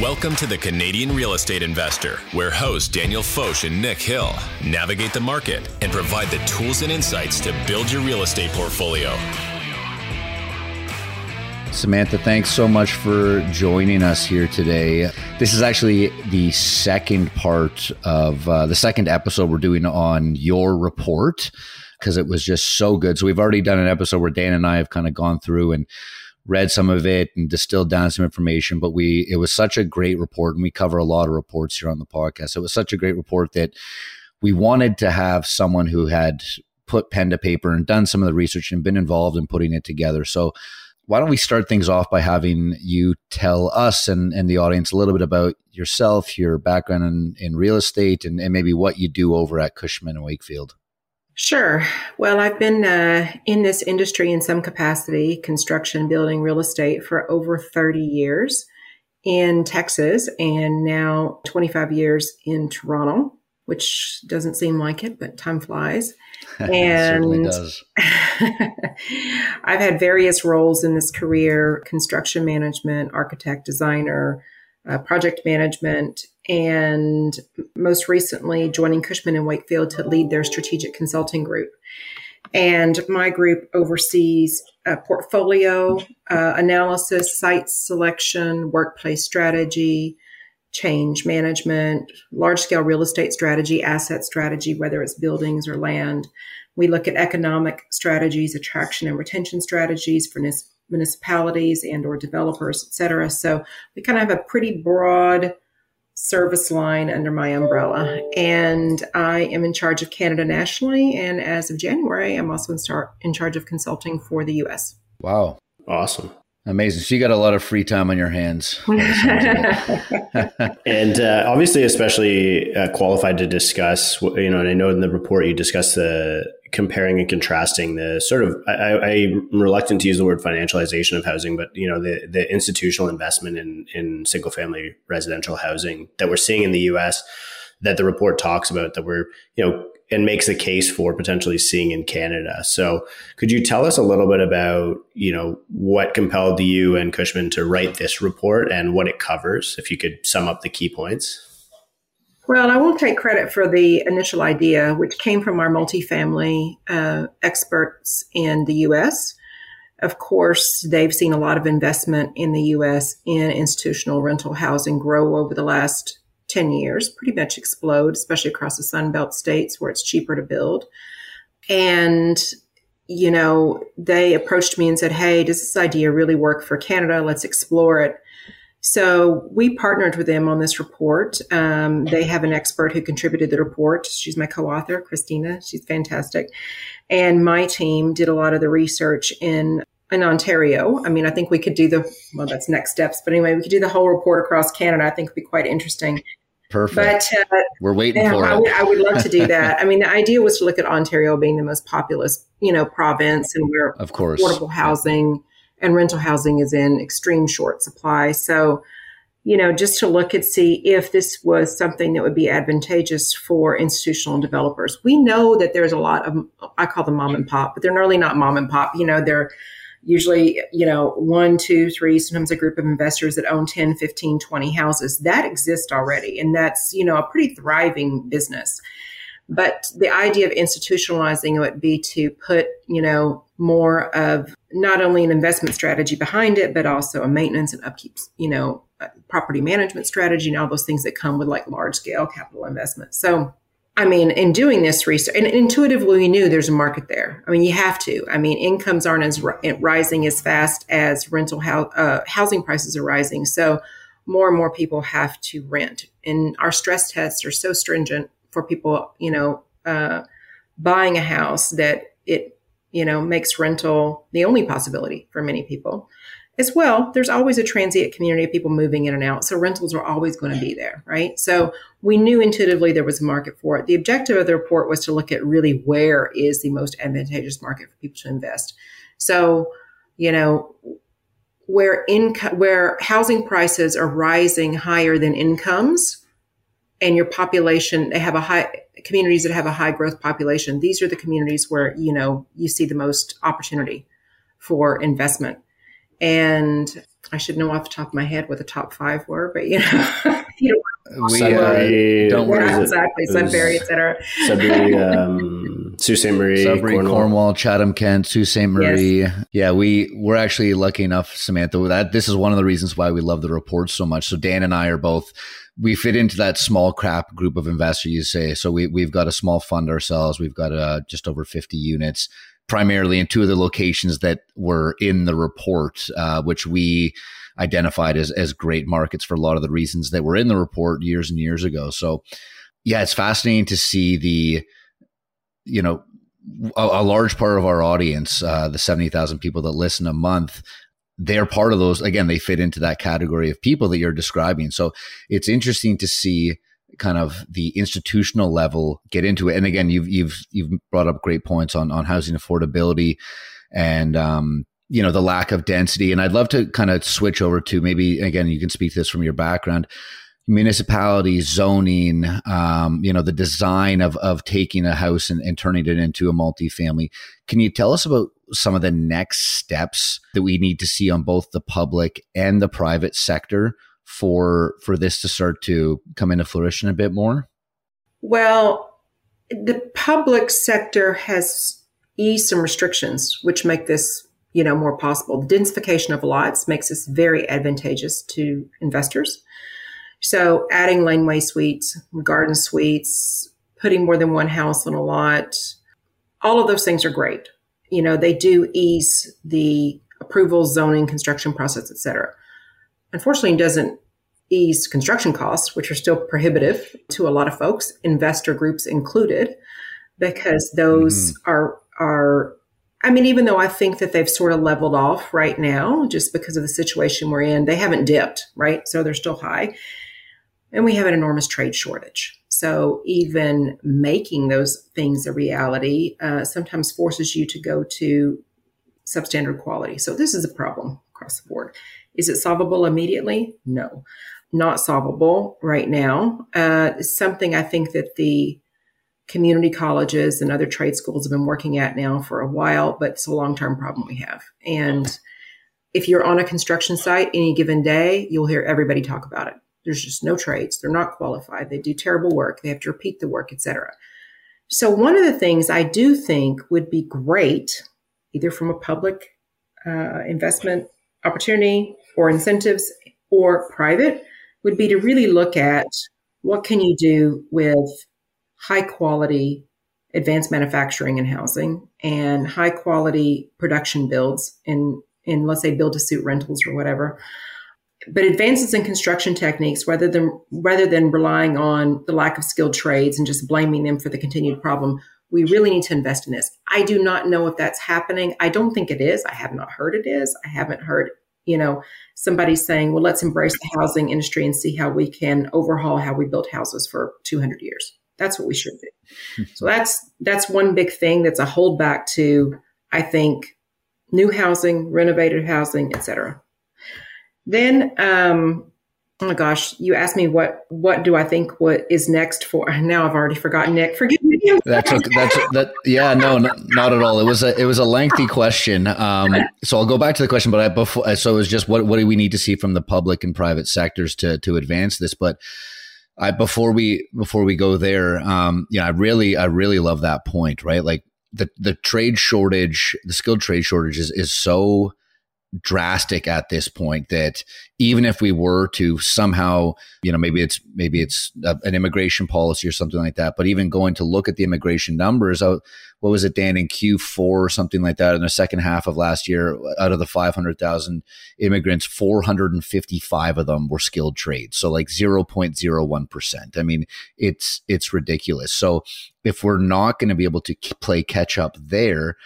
Welcome to the Canadian Real Estate Investor, where hosts Daniel Foch and Nick Hill navigate the market and provide the tools and insights to build your real estate portfolio. Samantha, thanks so much for joining us here today. This is actually the second part of uh, the second episode we're doing on your report because it was just so good. So we've already done an episode where Dan and I have kind of gone through and read some of it and distilled down some information. But we it was such a great report, and we cover a lot of reports here on the podcast. It was such a great report that we wanted to have someone who had put pen to paper and done some of the research and been involved in putting it together. So why don't we start things off by having you tell us and, and the audience a little bit about yourself, your background in, in real estate, and, and maybe what you do over at Cushman and Wakefield? Sure. Well, I've been uh, in this industry in some capacity, construction, building, real estate, for over 30 years in Texas and now 25 years in Toronto, which doesn't seem like it, but time flies. And I've had various roles in this career construction management, architect, designer, uh, project management, and most recently joining Cushman and Wakefield to lead their strategic consulting group. And my group oversees portfolio uh, analysis, site selection, workplace strategy, change management, large scale real estate strategy, asset strategy, whether it's buildings or land. We look at economic strategies, attraction and retention strategies for municipalities and or developers, et cetera. So we kind of have a pretty broad service line under my umbrella. And I am in charge of Canada nationally. And as of January, I'm also in, start, in charge of consulting for the US. Wow. Awesome. Amazing. So you got a lot of free time on your hands. and uh, obviously, especially uh, qualified to discuss, you know, and I know in the report you discussed the comparing and contrasting the sort of, I, am reluctant to use the word financialization of housing, but, you know, the, the institutional investment in, in single family residential housing that we're seeing in the US that the report talks about that we're, you know, and makes the case for potentially seeing in Canada. So, could you tell us a little bit about you know what compelled you and Cushman to write this report and what it covers? If you could sum up the key points. Well, I won't take credit for the initial idea, which came from our multifamily uh, experts in the U.S. Of course, they've seen a lot of investment in the U.S. in institutional rental housing grow over the last 10 years, pretty much explode, especially across the Sun Belt states where it's cheaper to build. And, you know, they approached me and said, Hey, does this idea really work for Canada? Let's explore it. So we partnered with them on this report. Um, they have an expert who contributed the report. She's my co-author, Christina. She's fantastic. And my team did a lot of the research in in Ontario. I mean, I think we could do the well. That's next steps, but anyway, we could do the whole report across Canada. I think would be quite interesting. Perfect. But uh, we're waiting yeah, for I it. Would, I would love to do that. I mean, the idea was to look at Ontario being the most populous, you know, province, and where of course affordable housing and rental housing is in extreme short supply. So, you know, just to look and see if this was something that would be advantageous for institutional developers. We know that there's a lot of I call them mom and pop, but they're really not mom and pop. You know, they're usually, you know, one, two, three, sometimes a group of investors that own 10, 15, 20 houses. That exists already. And that's, you know, a pretty thriving business. But the idea of institutionalizing it would be to put, you know, more of not only an investment strategy behind it, but also a maintenance and upkeep, you know, property management strategy and all those things that come with like large scale capital investment. So I mean, in doing this research, and intuitively we knew there's a market there. I mean, you have to. I mean, incomes aren't as rising as fast as rental house, uh, housing prices are rising. So more and more people have to rent. And our stress tests are so stringent for people, you know, uh, buying a house that it, you know, makes rental the only possibility for many people as well, there's always a transient community of people moving in and out. So rentals are always going to be there, right? So we knew intuitively there was a market for it. The objective of the report was to look at really where is the most advantageous market for people to invest. So, you know, where income, where housing prices are rising higher than incomes and your population, they have a high, communities that have a high growth population. These are the communities where, you know, you see the most opportunity for investment. And I should know off the top of my head what the top five were, but you know, you we uh, don't worry. Yeah, exactly. Sudbury, etc. Sudbury, um, Sault Ste. Marie, Sudbury, Cornwall. Cornwall. Chatham, Kent, Sault Ste. Marie. Yes. Yeah, we we're actually lucky enough, Samantha. That this is one of the reasons why we love the report so much. So Dan and I are both we fit into that small crap group of investors. You say so. We we've got a small fund ourselves. We've got uh, just over fifty units, primarily in two of the locations that were in the report, uh, which we identified as, as great markets for a lot of the reasons that were in the report years and years ago. So, yeah, it's fascinating to see the, you know, a, a large part of our audience, uh, the 70,000 people that listen a month, they're part of those. Again, they fit into that category of people that you're describing. So it's interesting to see kind of the institutional level get into it. And again, you've, you've, you've brought up great points on, on housing affordability and, um, you know the lack of density and i'd love to kind of switch over to maybe again you can speak to this from your background municipalities zoning um, you know the design of of taking a house and, and turning it into a multifamily can you tell us about some of the next steps that we need to see on both the public and the private sector for for this to start to come into fruition a bit more well the public sector has eased some restrictions which make this you know, more possible. The densification of lots makes this very advantageous to investors. So adding laneway suites, garden suites, putting more than one house on a lot, all of those things are great. You know, they do ease the approval, zoning, construction process, et cetera. Unfortunately, it doesn't ease construction costs, which are still prohibitive to a lot of folks, investor groups included, because those mm-hmm. are are I mean, even though I think that they've sort of leveled off right now, just because of the situation we're in, they haven't dipped, right? So they're still high. And we have an enormous trade shortage. So even making those things a reality uh, sometimes forces you to go to substandard quality. So this is a problem across the board. Is it solvable immediately? No, not solvable right now. Uh, something I think that the community colleges and other trade schools have been working at now for a while, but it's a long term problem we have. And if you're on a construction site any given day, you'll hear everybody talk about it. There's just no trades. They're not qualified. They do terrible work. They have to repeat the work, etc. So one of the things I do think would be great, either from a public uh, investment opportunity or incentives or private, would be to really look at what can you do with high quality advanced manufacturing and housing and high quality production builds in in let's say build to suit rentals or whatever but advances in construction techniques rather than rather than relying on the lack of skilled trades and just blaming them for the continued problem we really need to invest in this. I do not know if that's happening. I don't think it is. I have not heard it is. I haven't heard you know somebody saying well let's embrace the housing industry and see how we can overhaul how we built houses for 200 years. That's what we should do. so that's that's one big thing that's a holdback to I think new housing, renovated housing, etc. Then um, oh my gosh, you asked me what what do I think what is next for now I've already forgotten Nick. Forgive me. that's okay, that's that yeah, no, not, at all. It was a it was a lengthy question. Um, so I'll go back to the question, but I before so it was just what what do we need to see from the public and private sectors to to advance this, but I before we before we go there, um, yeah, I really I really love that point, right? Like the the trade shortage, the skilled trade shortage is is so drastic at this point that even if we were to somehow you know maybe it's maybe it's a, an immigration policy or something like that but even going to look at the immigration numbers out what was it dan in q4 or something like that in the second half of last year out of the 500000 immigrants 455 of them were skilled trades. So like 0.01% i mean it's it's ridiculous. So if we're not going to be able to play catch up there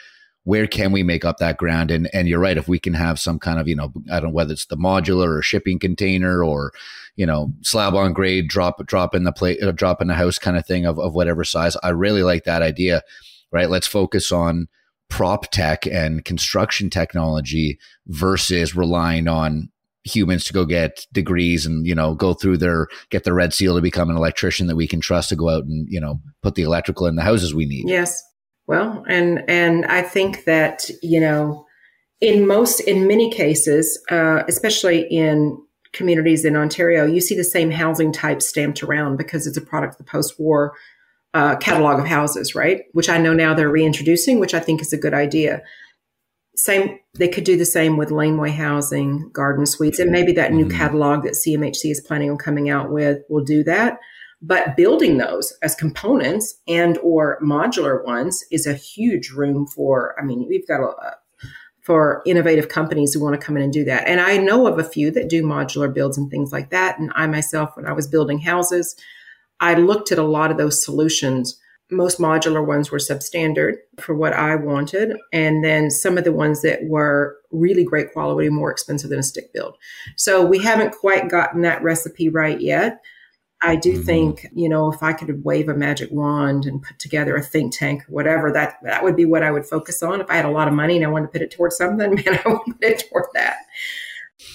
where can we make up that ground? And and you're right, if we can have some kind of, you know, I don't know whether it's the modular or shipping container or, you know, slab on grade, drop drop in the plate, uh, drop in the house kind of thing of, of whatever size. I really like that idea. Right. Let's focus on prop tech and construction technology versus relying on humans to go get degrees and you know go through their get the red seal to become an electrician that we can trust to go out and you know put the electrical in the houses we need yes well, and and I think that you know in most, in many cases, uh, especially in communities in Ontario, you see the same housing type stamped around because it's a product of the post-war uh, catalog of houses, right? Which I know now they're reintroducing, which I think is a good idea. Same, they could do the same with laneway housing, garden suites, and maybe that new mm-hmm. catalog that CMHC is planning on coming out with will do that. But building those as components and or modular ones is a huge room for. I mean, we've got a, for innovative companies who want to come in and do that. And I know of a few that do modular builds and things like that. And I myself, when I was building houses, I looked at a lot of those solutions. Most modular ones were substandard for what I wanted. And then some of the ones that were really great quality, more expensive than a stick build. So we haven't quite gotten that recipe right yet. I do mm-hmm. think, you know, if I could wave a magic wand and put together a think tank or whatever, that that would be what I would focus on. If I had a lot of money and I wanted to put it towards something, man, I would put it toward that.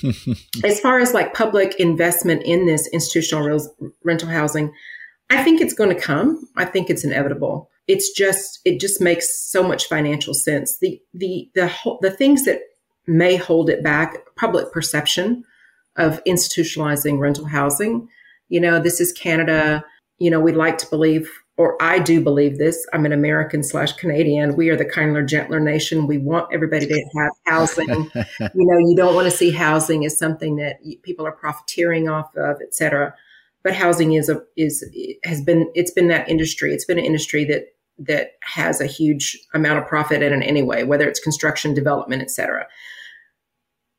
as far as like public investment in this institutional real, rental housing, I think it's going to come. I think it's inevitable. It's just it just makes so much financial sense. The the the whole, the things that may hold it back, public perception of institutionalizing rental housing you know, this is Canada. You know, we like to believe, or I do believe this. I'm an American slash Canadian. We are the kindler, gentler nation. We want everybody to have housing. you know, you don't want to see housing as something that people are profiteering off of, et cetera. But housing is a is has been it's been that industry. It's been an industry that that has a huge amount of profit in it anyway, whether it's construction, development, et cetera.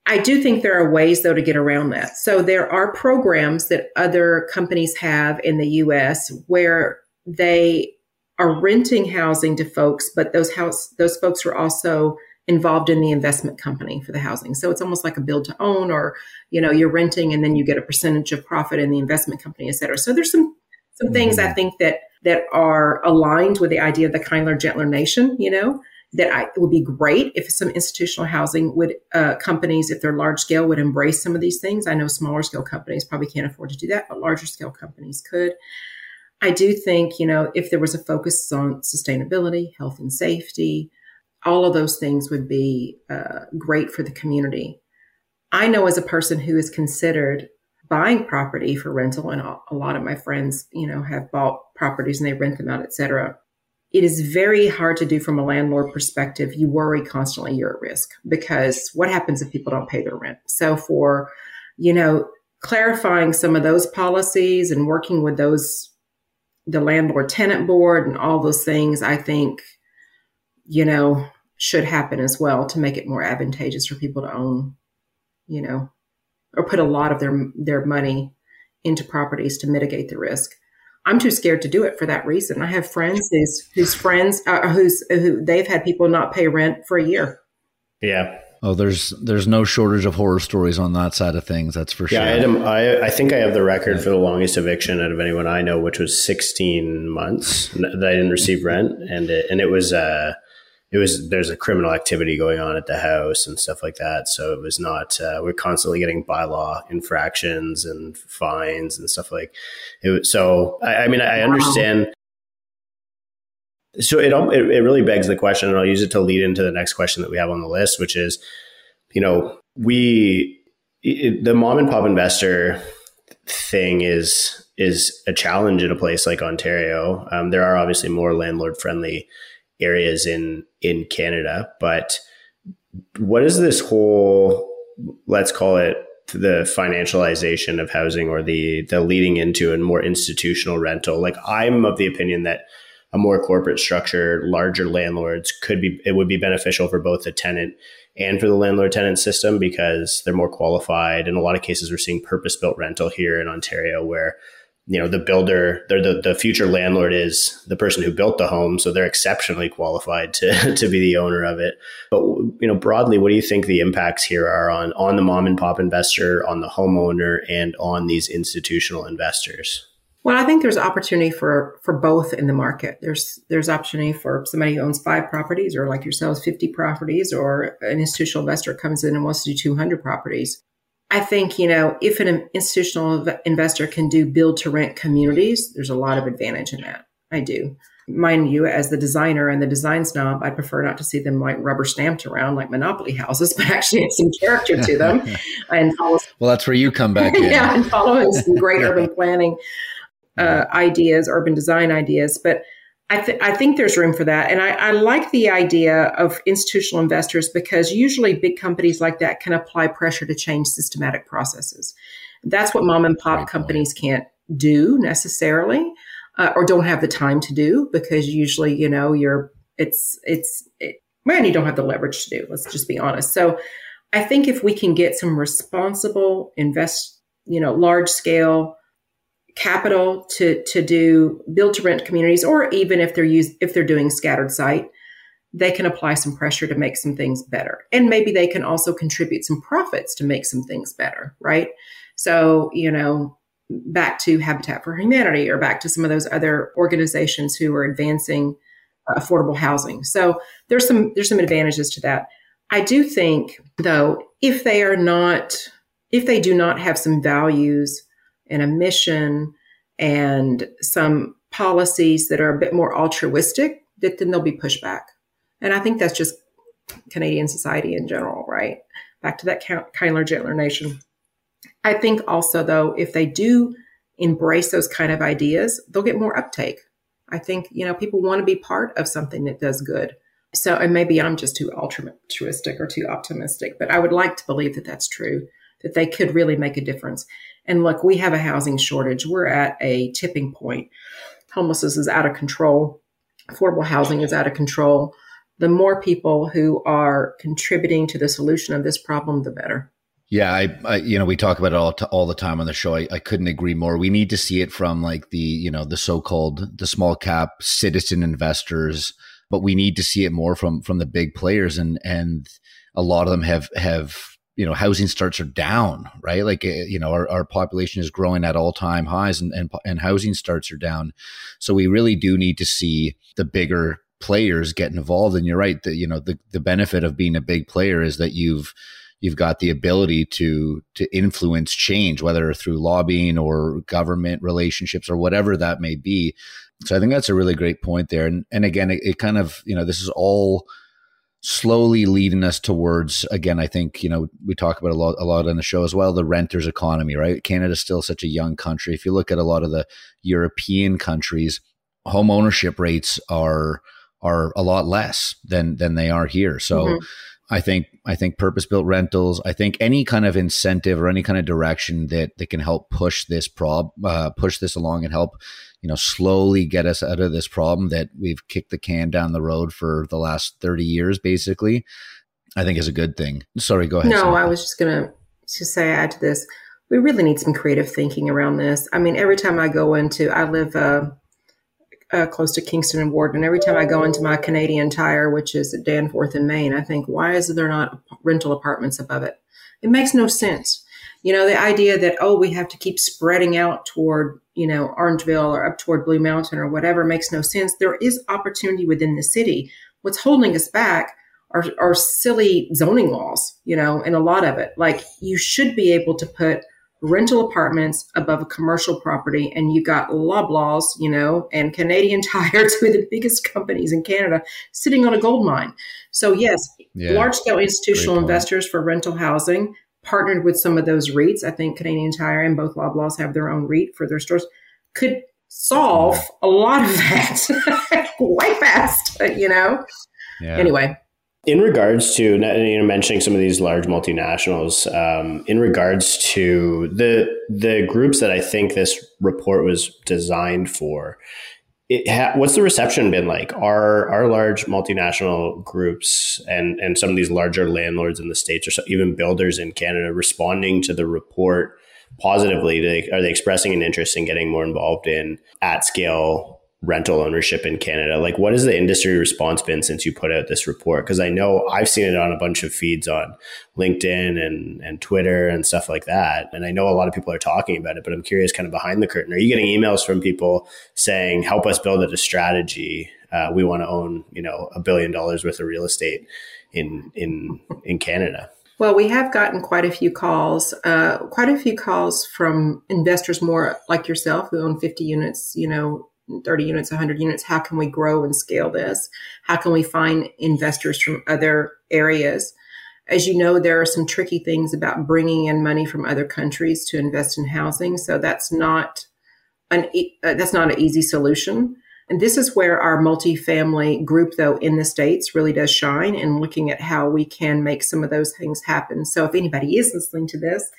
I do think there are ways, though, to get around that. So there are programs that other companies have in the U.S. where they are renting housing to folks, but those house those folks are also involved in the investment company for the housing. So it's almost like a build to own, or you know, you're renting and then you get a percentage of profit in the investment company, et cetera. So there's some some things I mm-hmm. think that that are aligned with the idea of the kindler, gentler nation. You know, that I, it would be great if some institutional housing would uh, companies, if they're large scale, would embrace some of these things. I know smaller scale companies probably can't afford to do that, but larger scale companies could. I do think, you know, if there was a focus on sustainability, health and safety, all of those things would be uh, great for the community. I know as a person who has considered buying property for rental, and a lot of my friends, you know, have bought properties and they rent them out, et cetera it is very hard to do from a landlord perspective. You worry constantly you're at risk because what happens if people don't pay their rent? So for, you know, clarifying some of those policies and working with those, the landlord tenant board and all those things, I think, you know, should happen as well to make it more advantageous for people to own, you know, or put a lot of their, their money into properties to mitigate the risk. I'm too scared to do it for that reason. I have friends whose whose friends uh, who's who they've had people not pay rent for a year. Yeah. Oh, there's there's no shortage of horror stories on that side of things. That's for sure. Yeah, I, I, I think I have the record for the longest eviction out of anyone I know, which was 16 months that I didn't receive rent, and it, and it was uh, it was there's a criminal activity going on at the house and stuff like that. So it was not uh, we're constantly getting bylaw infractions and fines and stuff like it. So I, I mean I understand. So it, it it really begs the question, and I'll use it to lead into the next question that we have on the list, which is, you know, we it, the mom and pop investor thing is is a challenge in a place like Ontario. Um, there are obviously more landlord friendly areas in in Canada. But what is this whole let's call it the financialization of housing or the the leading into a more institutional rental? Like I'm of the opinion that a more corporate structure, larger landlords could be it would be beneficial for both the tenant and for the landlord tenant system because they're more qualified. In a lot of cases, we're seeing purpose built rental here in Ontario where you know the builder they're the, the future landlord is the person who built the home so they're exceptionally qualified to to be the owner of it but you know broadly what do you think the impacts here are on on the mom and pop investor on the homeowner and on these institutional investors well, I think there's opportunity for for both in the market. There's there's opportunity for somebody who owns five properties, or like yourselves, 50 properties, or an institutional investor comes in and wants to do 200 properties. I think, you know, if an institutional investor can do build to rent communities, there's a lot of advantage in that. I do. mind you, as the designer and the design snob, I prefer not to see them like rubber stamped around like monopoly houses, but actually have some character to them and follow. Well, that's where you come back in. yeah, and following some great urban planning uh, ideas, urban design ideas. But I, th- I think there's room for that. And I, I like the idea of institutional investors because usually big companies like that can apply pressure to change systematic processes. That's what mom and pop companies can't do necessarily uh, or don't have the time to do because usually, you know, you're, it's, it's, it, man, you don't have the leverage to do. Let's just be honest. So I think if we can get some responsible invest, you know, large scale capital to, to do build to rent communities, or even if they're used, if they're doing scattered site, they can apply some pressure to make some things better. And maybe they can also contribute some profits to make some things better, right? So, you know, back to Habitat for Humanity or back to some of those other organizations who are advancing uh, affordable housing. So there's some there's some advantages to that. I do think though if they are not if they do not have some values and a mission and some policies that are a bit more altruistic, that then there'll be pushback. And I think that's just Canadian society in general, right? Back to that kindler, gentler nation. I think also, though, if they do embrace those kind of ideas, they'll get more uptake. I think, you know, people want to be part of something that does good. So, and maybe I'm just too altruistic or too optimistic, but I would like to believe that that's true, that they could really make a difference. And look, we have a housing shortage. We're at a tipping point. Homelessness is out of control. Affordable housing is out of control. The more people who are contributing to the solution of this problem, the better. Yeah, I, I, you know, we talk about it all all the time on the show. I, I couldn't agree more. We need to see it from like the, you know, the so-called the small cap citizen investors, but we need to see it more from from the big players and and a lot of them have have you know housing starts are down right like eh, you know our, our population is growing at all-time highs and, and and housing starts are down so we really do need to see the bigger players get involved and you're right that you know the, the benefit of being a big player is that you've you've got the ability to to influence change, whether through lobbying or government relationships or whatever that may be. So I think that's a really great point there. And and again, it, it kind of you know this is all slowly leading us towards again i think you know we talk about a lot a lot on the show as well the renters economy right? Canada's still such a young country. If you look at a lot of the european countries home ownership rates are are a lot less than than they are here. So mm-hmm. I think I think purpose built rentals. I think any kind of incentive or any kind of direction that that can help push this prob uh, push this along and help you know slowly get us out of this problem that we've kicked the can down the road for the last thirty years, basically. I think is a good thing. Sorry, go ahead. No, I was just gonna just say add to this. We really need some creative thinking around this. I mean, every time I go into, I live. Uh, uh, close to Kingston and Warden. Every time I go into my Canadian Tire, which is at Danforth in Main, I think, why is there not rental apartments above it? It makes no sense. You know, the idea that, oh, we have to keep spreading out toward, you know, Orangeville or up toward Blue Mountain or whatever makes no sense. There is opportunity within the city. What's holding us back are, are silly zoning laws, you know, and a lot of it. Like you should be able to put rental apartments above a commercial property and you got Loblaws, you know, and Canadian Tire, two of the biggest companies in Canada, sitting on a gold mine. So yes, yeah. large scale institutional investors for rental housing partnered with some of those REITs. I think Canadian Tire and both Loblaws have their own REIT for their stores. Could solve a lot of that quite fast, you know. Yeah. Anyway, in regards to you know mentioning some of these large multinationals, um, in regards to the the groups that I think this report was designed for, ha- what's the reception been like? Are are large multinational groups and and some of these larger landlords in the states, or so, even builders in Canada, responding to the report positively? Are they expressing an interest in getting more involved in at scale rental ownership in Canada. Like, what has the industry response been since you put out this report? Because I know I've seen it on a bunch of feeds on LinkedIn and, and Twitter and stuff like that. And I know a lot of people are talking about it, but I'm curious kind of behind the curtain. Are you getting emails from people saying, help us build a strategy? Uh, we want to own, you know, a billion dollars worth of real estate in, in, in Canada. Well, we have gotten quite a few calls, uh, quite a few calls from investors more like yourself who own 50 units, you know, 30 units, 100 units. How can we grow and scale this? How can we find investors from other areas? As you know, there are some tricky things about bringing in money from other countries to invest in housing. So that's not an uh, that's not an easy solution. And this is where our multifamily group, though, in the States really does shine in looking at how we can make some of those things happen. So if anybody is listening to this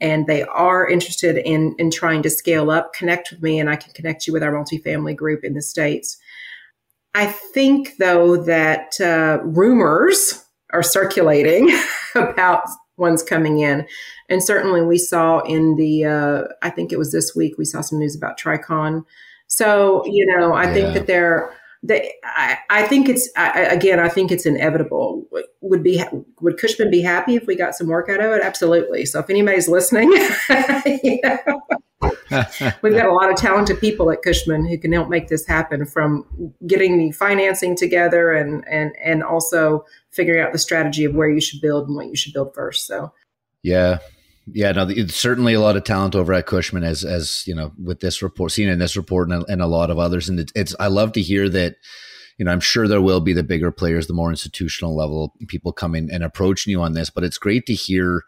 and they are interested in, in trying to scale up, connect with me and I can connect you with our multifamily group in the States. I think, though, that uh, rumors are circulating about ones coming in. And certainly we saw in the, uh, I think it was this week, we saw some news about Tricon. So, you know, I yeah. think that they're, they, I, I think it's, I, again, I think it's inevitable. Would be, would Cushman be happy if we got some work out of it? Absolutely. So if anybody's listening, you know, we've got a lot of talented people at Cushman who can help make this happen from getting the financing together and, and, and also figuring out the strategy of where you should build and what you should build first. So, yeah, yeah, no, certainly a lot of talent over at Cushman, as as you know, with this report, seen in this report, and, and a lot of others. And it's, I love to hear that. You know, I'm sure there will be the bigger players, the more institutional level people coming and approaching you on this. But it's great to hear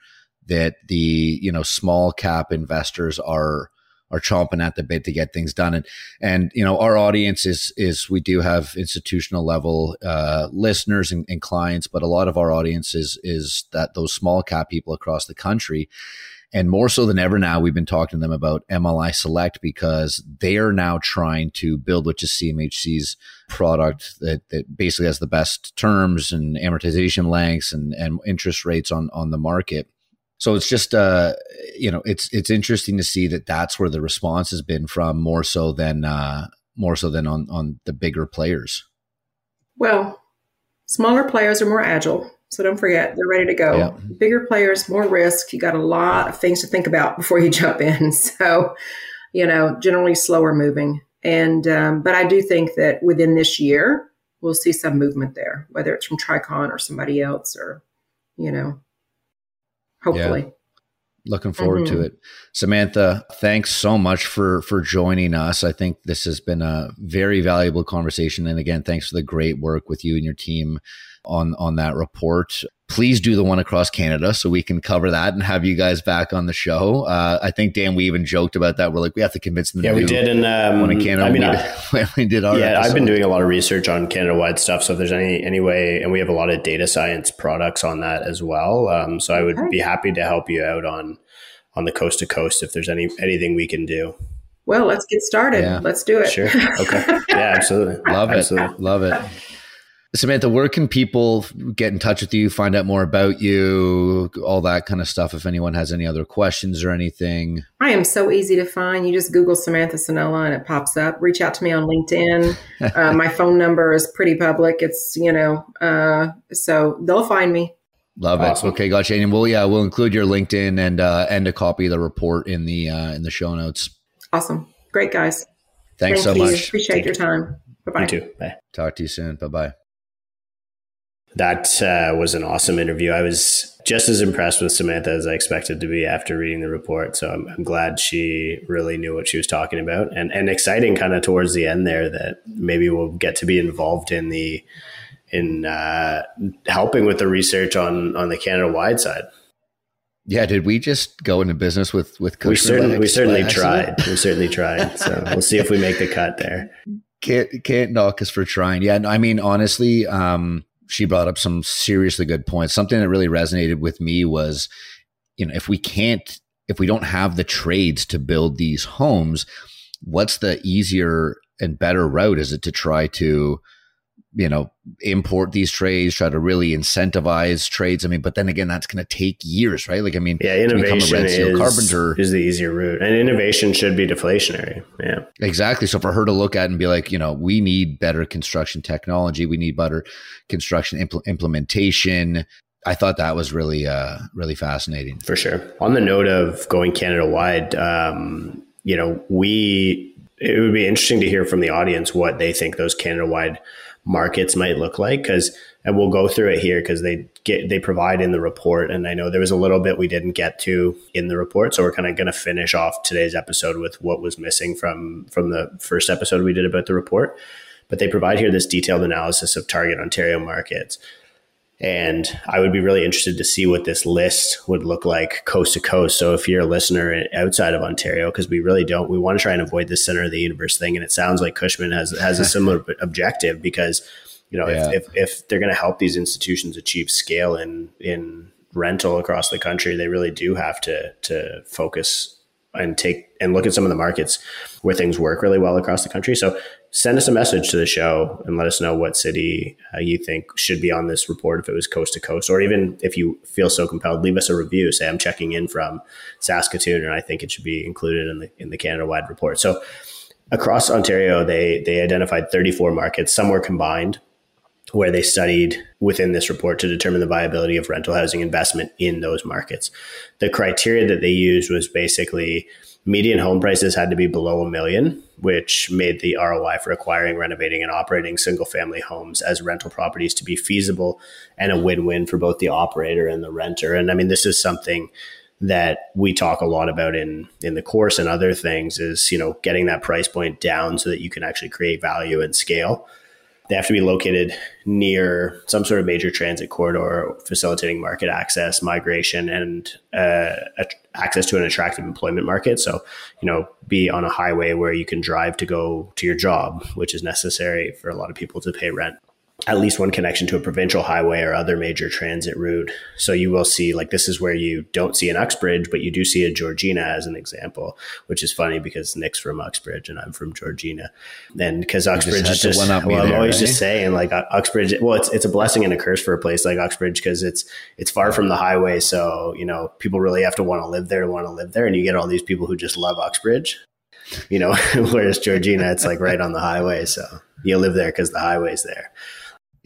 that the you know small cap investors are are chomping at the bit to get things done. And and you know our audience is is we do have institutional level uh, listeners and, and, clients, but a lot of our audience is is that those small cap people across the country. And more so than ever now, we've been talking to them about MLI Select because they are now trying to build, which is CMHC's product that, that basically has the best terms and amortization lengths and, and interest rates on, on the market. So it's just uh, you know, it's it's interesting to see that that's where the response has been from more so than uh, more so than on on the bigger players. Well, smaller players are more agile, so don't forget they're ready to go. Yeah. Bigger players, more risk. You got a lot of things to think about before you jump in. So, you know, generally slower moving. And um, but I do think that within this year we'll see some movement there, whether it's from Tricon or somebody else, or you know, hopefully. Yeah. Looking forward mm-hmm. to it. Samantha, thanks so much for for joining us. I think this has been a very valuable conversation and again, thanks for the great work with you and your team on on that report please do the one across Canada so we can cover that and have you guys back on the show. Uh, I think Dan, we even joked about that. We're like, we have to convince them. Yeah, we did. And um, one in Canada. I mean, we, did, we did our. Yeah, episode. I've been doing a lot of research on Canada wide stuff. So if there's any any way, and we have a lot of data science products on that as well. Um, so I would okay. be happy to help you out on on the coast to coast if there's any anything we can do. Well, let's get started. Yeah. Let's do it. Sure. Okay. Yeah, absolutely. Love it. Love it. Samantha, where can people get in touch with you, find out more about you, all that kind of stuff? If anyone has any other questions or anything, I am so easy to find. You just Google Samantha Sanella and it pops up. Reach out to me on LinkedIn. uh, my phone number is pretty public. It's you know, uh, so they'll find me. Love awesome. it. Okay, gotcha. And we'll yeah, we'll include your LinkedIn and uh, and a copy of the report in the uh, in the show notes. Awesome, great guys. Thanks Thank so you. much. Appreciate Take your time. Bye bye. You too. Bye. Talk to you soon. Bye bye. That uh, was an awesome interview. I was just as impressed with Samantha as I expected to be after reading the report. So I'm, I'm glad she really knew what she was talking about, and and exciting kind of towards the end there that maybe we'll get to be involved in the in uh, helping with the research on on the Canada wide side. Yeah, did we just go into business with with we certainly we certainly tried. we certainly tried. So we'll see if we make the cut there. Can't can't knock us for trying. Yeah, I mean honestly, um, she brought up some seriously good points. Something that really resonated with me was, you know, if we can't, if we don't have the trades to build these homes, what's the easier and better route? Is it to try to, you know, import these trades, try to really incentivize trades. I mean, but then again, that's going to take years, right? Like, I mean, yeah, innovation is, carpenter is the easier route, and innovation should be deflationary. Yeah, exactly. So for her to look at and be like, you know, we need better construction technology, we need better construction impl- implementation. I thought that was really, uh, really fascinating. For sure. On the note of going Canada wide, um, you know, we it would be interesting to hear from the audience what they think those Canada wide markets might look like because and we'll go through it here because they get they provide in the report and i know there was a little bit we didn't get to in the report so we're kind of going to finish off today's episode with what was missing from from the first episode we did about the report. But they provide here this detailed analysis of target ontario markets and I would be really interested to see what this list would look like coast to coast. So if you're a listener outside of Ontario, because we really don't, we want to try and avoid the center of the universe thing. And it sounds like Cushman has has a similar objective because you know yeah. if, if, if they're going to help these institutions achieve scale in in rental across the country, they really do have to to focus and take and look at some of the markets where things work really well across the country. So send us a message to the show and let us know what city uh, you think should be on this report if it was coast to coast, or even if you feel so compelled, leave us a review. Say I'm checking in from Saskatoon and I think it should be included in the in the Canada wide report. So across Ontario, they they identified 34 markets. Some were combined where they studied within this report to determine the viability of rental housing investment in those markets. The criteria that they used was basically median home prices had to be below a million, which made the ROI for acquiring, renovating, and operating single family homes as rental properties to be feasible and a win win for both the operator and the renter. And I mean, this is something that we talk a lot about in in the course and other things is you know getting that price point down so that you can actually create value and scale they have to be located near some sort of major transit corridor, facilitating market access, migration, and uh, access to an attractive employment market. So, you know, be on a highway where you can drive to go to your job, which is necessary for a lot of people to pay rent at least one connection to a provincial highway or other major transit route. So you will see like this is where you don't see an Uxbridge, but you do see a Georgina as an example, which is funny because Nick's from Uxbridge and I'm from Georgina. And because Uxbridge just is just, well, there, I'm always right? just saying like Uxbridge, well, it's, it's a blessing and a curse for a place like Uxbridge because it's, it's far from the highway. So, you know, people really have to want to live there to want to live there. And you get all these people who just love Uxbridge, you know, whereas Georgina, it's like right on the highway. So you live there because the highway's there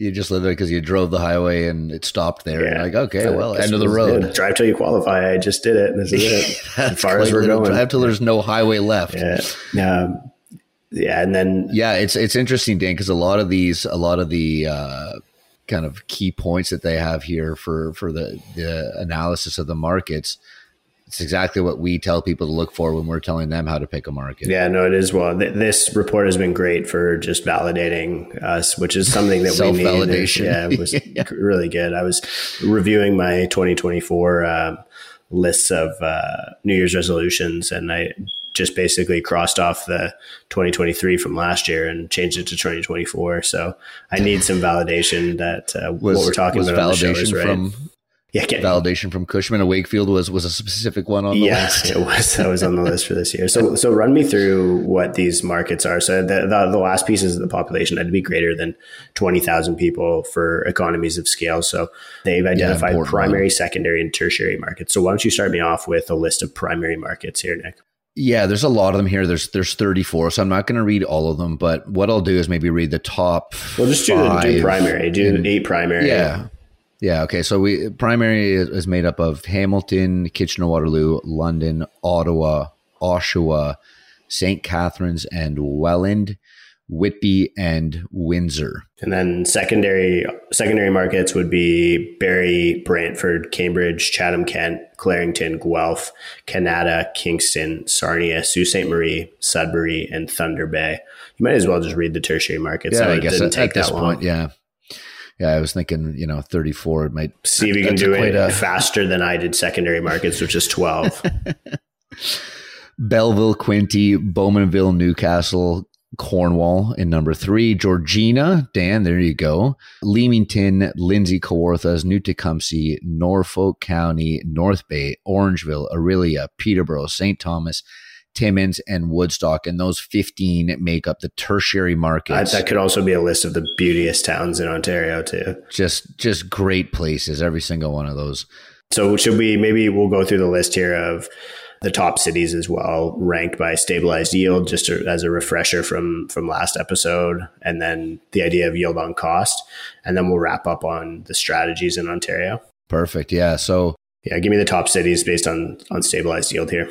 you just live there because you drove the highway and it stopped there. Yeah. like, okay, well, end of the road. It. Drive till you qualify. I just did it. This is it. as far as we're going. Drive till there's no highway left. Yeah. Um, yeah. And then. Yeah, it's, it's interesting, Dan, because a lot of these, a lot of the, uh, kind of key points that they have here for, for the, the analysis of the markets, it's exactly what we tell people to look for when we're telling them how to pick a market. Yeah, no, it is. Well, th- this report has been great for just validating us, which is something that we need. Validation. Yeah, it was yeah. really good. I was reviewing my 2024 um, lists of uh, New Year's resolutions, and I just basically crossed off the 2023 from last year and changed it to 2024. So I need some validation that uh, was, what we're talking about on the show is right. From- yeah, validation from Cushman and Wakefield was was a specific one on the yes, list. it was. That was on the list for this year. So so run me through what these markets are. So the the, the last piece is the population had to be greater than twenty thousand people for economies of scale. So they've identified yeah, primary, one. secondary, and tertiary markets. So why don't you start me off with a list of primary markets here, Nick? Yeah, there's a lot of them here. There's there's 34, so I'm not going to read all of them. But what I'll do is maybe read the top. Well, just do, do primary. Do and, eight primary. Yeah, yeah. Okay. So we primary is, made up of Hamilton, Kitchener Waterloo, London, Ottawa, Oshawa, St. Catharines, and Welland, Whitby, and Windsor. And then secondary secondary markets would be Barrie, Brantford, Cambridge, Chatham, Kent, Clarington, Guelph, Canada, Kingston, Sarnia, Sault Ste. Marie, Sudbury, and Thunder Bay. You might as well just read the tertiary markets. Yeah, so I guess at, at this point, yeah yeah, I was thinking, you know, 34 it might see if you can do it a, faster than I did secondary markets, which is 12. Belleville, Quinte, Bowmanville, Newcastle, Cornwall in number three. Georgina, Dan, there you go. Leamington, Lindsay, Kawarthas, New Tecumseh, Norfolk County, North Bay, Orangeville, Orillia, Peterborough, St. Thomas, Timmins, and Woodstock, and those 15 make up the tertiary markets. that could also be a list of the beautiest towns in Ontario too. Just just great places, every single one of those. So should we maybe we'll go through the list here of the top cities as well, ranked by stabilized yield, just to, as a refresher from from last episode, and then the idea of yield on cost, and then we'll wrap up on the strategies in Ontario. Perfect. Yeah. So yeah, give me the top cities based on on stabilized yield here.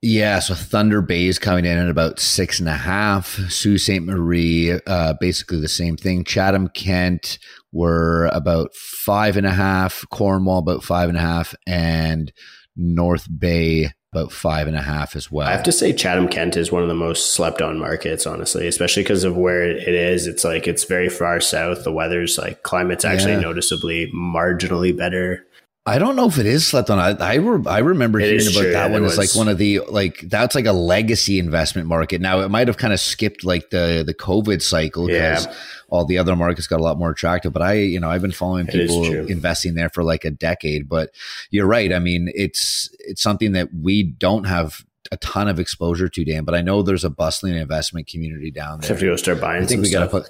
Yeah, so Thunder Bay is coming in at about six and a half. Sault Ste. Marie, uh, basically the same thing. Chatham Kent were about five and a half. Cornwall about five and a half, and North Bay about five and a half as well. I have to say, Chatham Kent is one of the most slept on markets, honestly, especially because of where it is. It's like it's very far south. The weather's like climate's actually yeah. noticeably marginally better I don't know if it is slept on. I I, re- I remember it hearing about true, that one as like one of the like that's like a legacy investment market. Now it might have kind of skipped like the the COVID cycle because yeah. all the other markets got a lot more attractive. But I you know I've been following people investing there for like a decade. But you're right. I mean it's it's something that we don't have a ton of exposure to, Dan. But I know there's a bustling investment community down there. have to go start buying. I think we got to put.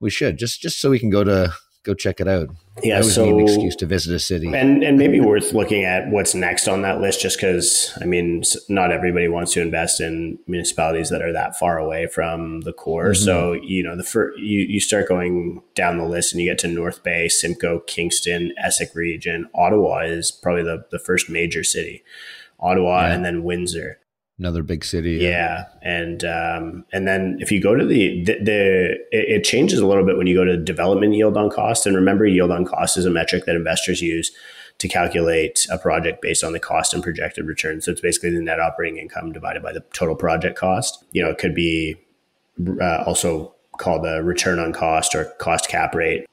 We should just just so we can go to go check it out. Yeah, so, an excuse to visit a city, and and maybe worth looking at what's next on that list, just because I mean, not everybody wants to invest in municipalities that are that far away from the core. Mm-hmm. So you know, the first, you you start going down the list, and you get to North Bay, Simcoe, Kingston, Essex region. Ottawa is probably the the first major city. Ottawa, yeah. and then Windsor another big city. Yeah, and um, and then if you go to the the, the it, it, changes a little bit when you go to development yield on cost. And remember, yield on cost is a metric that investors use to calculate a project based on the cost and projected return. So it's basically the net operating income divided by the total project cost. You know, it could be uh, also called a return on cost or cost cap rate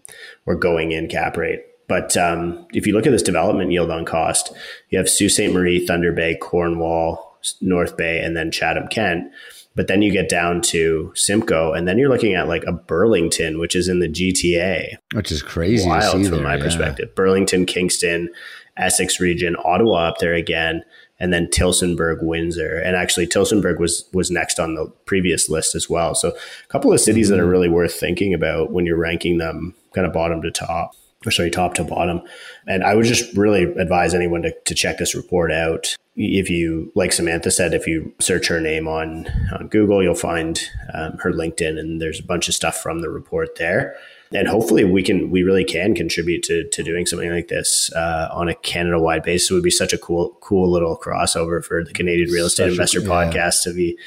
or going in cap rate. But um, if you look at this development yield on cost, you have Sault Ste. Marie, Thunder Bay, Cornwall, North Bay, and then Chatham Kent. But then you get down to Simcoe, and then you're looking at like a Burlington, which is in the GTA, which is crazy. Wild from there, my yeah. perspective. Burlington, Kingston, Essex region, Ottawa up there again, and then Tillsonburg, Windsor, and actually Tillsonburg was was next on the previous list as well. So a couple of cities mm-hmm. that are mm-hmm. really worth thinking about when you're ranking them, kind of bottom to top or sorry, top to bottom. And I would just really advise anyone to, to check this report out. If you, like Samantha said, if you search her name on, on Google, you'll find um, her LinkedIn and there's a bunch of stuff from the report there. And hopefully we can, we really can contribute to, to doing something like this uh, on a Canada wide basis. It would be such a cool, cool little crossover for the Canadian Real Estate such Investor a, yeah. podcast to be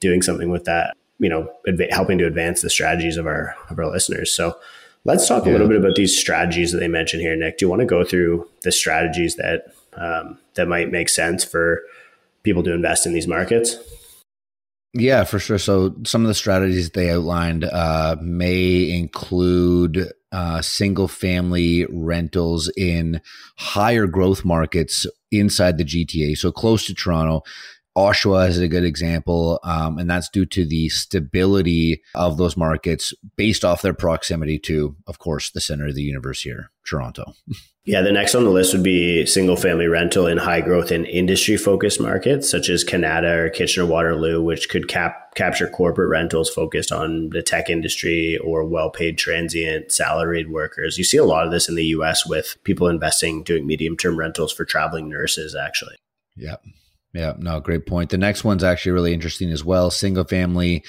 doing something with that, you know, adv- helping to advance the strategies of our, of our listeners. So, Let's talk yeah. a little bit about these strategies that they mentioned here, Nick. Do you want to go through the strategies that um, that might make sense for people to invest in these markets? Yeah, for sure. So some of the strategies they outlined uh, may include uh, single family rentals in higher growth markets inside the GTA, so close to Toronto. Oshawa is a good example, um, and that's due to the stability of those markets based off their proximity to, of course, the center of the universe here, Toronto. Yeah, the next on the list would be single family rental in high growth and industry focused markets such as Kanata or Kitchener Waterloo, which could cap- capture corporate rentals focused on the tech industry or well paid transient salaried workers. You see a lot of this in the US with people investing doing medium term rentals for traveling nurses, actually. Yeah. Yeah, no, great point. The next one's actually really interesting as well. Single family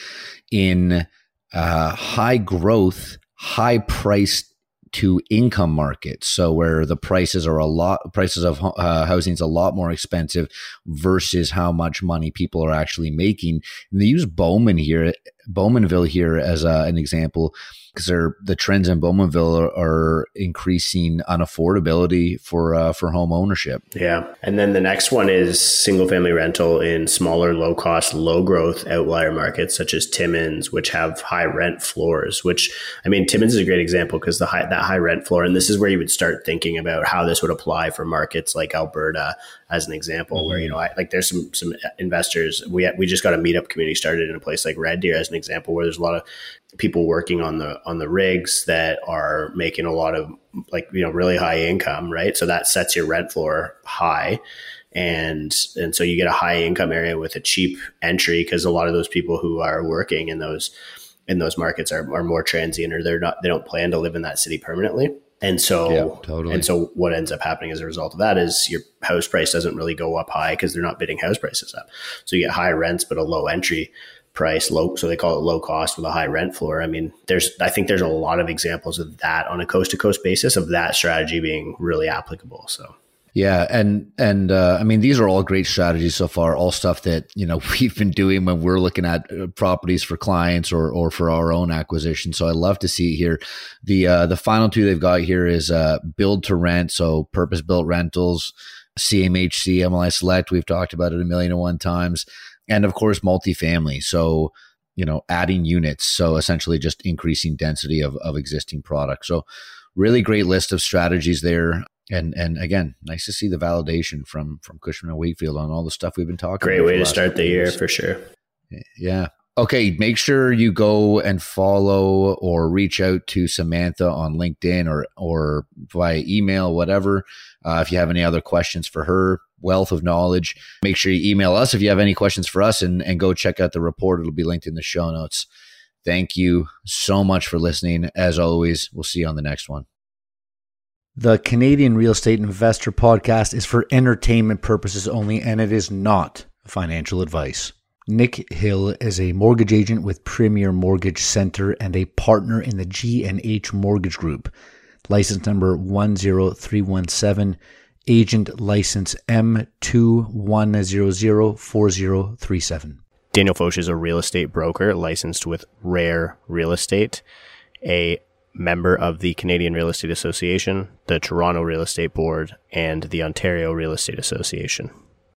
in uh, high growth, high price to income markets. So where the prices are a lot, prices of uh, housing is a lot more expensive versus how much money people are actually making. And they use Bowman here, Bowmanville here as a, an example because the trends in Bowmanville are, are increasing unaffordability for uh, for home ownership. Yeah, and then the next one is single family rental in smaller, low cost, low growth outlier markets such as Timmins, which have high rent floors. Which I mean, Timmins is a great example because the high that high rent floor, and this is where you would start thinking about how this would apply for markets like Alberta as an example, mm-hmm. where you know, I, like there's some some investors. We we just got a meetup community started in a place like Red Deer as an example, where there's a lot of people working on the on the rigs that are making a lot of like you know really high income, right? So that sets your rent floor high. And and so you get a high income area with a cheap entry because a lot of those people who are working in those in those markets are, are more transient or they're not they don't plan to live in that city permanently. And so, yeah, totally. and so what ends up happening as a result of that is your house price doesn't really go up high because they're not bidding house prices up. So you get high rents, but a low entry price, low. So they call it low cost with a high rent floor. I mean, there's, I think there's a lot of examples of that on a coast to coast basis of that strategy being really applicable. So. Yeah, and and uh, I mean these are all great strategies so far. All stuff that you know we've been doing when we're looking at uh, properties for clients or or for our own acquisition. So I love to see here. The uh, the final two they've got here is uh, build to rent, so purpose built rentals, CMHC, MLI Select. We've talked about it a million and one times, and of course multifamily. So you know adding units, so essentially just increasing density of of existing products. So really great list of strategies there and and again, nice to see the validation from from Cushman and Wakefield on all the stuff we've been talking. About. Great way to start the year for sure. Yeah. Okay, make sure you go and follow or reach out to Samantha on LinkedIn or or via email, whatever. Uh, if you have any other questions for her, wealth of knowledge, make sure you email us if you have any questions for us, and and go check out the report. It'll be linked in the show notes. Thank you so much for listening. As always, we'll see you on the next one. The Canadian Real Estate Investor Podcast is for entertainment purposes only, and it is not financial advice. Nick Hill is a mortgage agent with Premier Mortgage Center and a partner in the G&H Mortgage Group. License number 10317, agent license M21004037. Daniel Foch is a real estate broker licensed with Rare Real Estate, a member of the Canadian Real Estate Association, the Toronto Real Estate Board, and the Ontario Real Estate Association.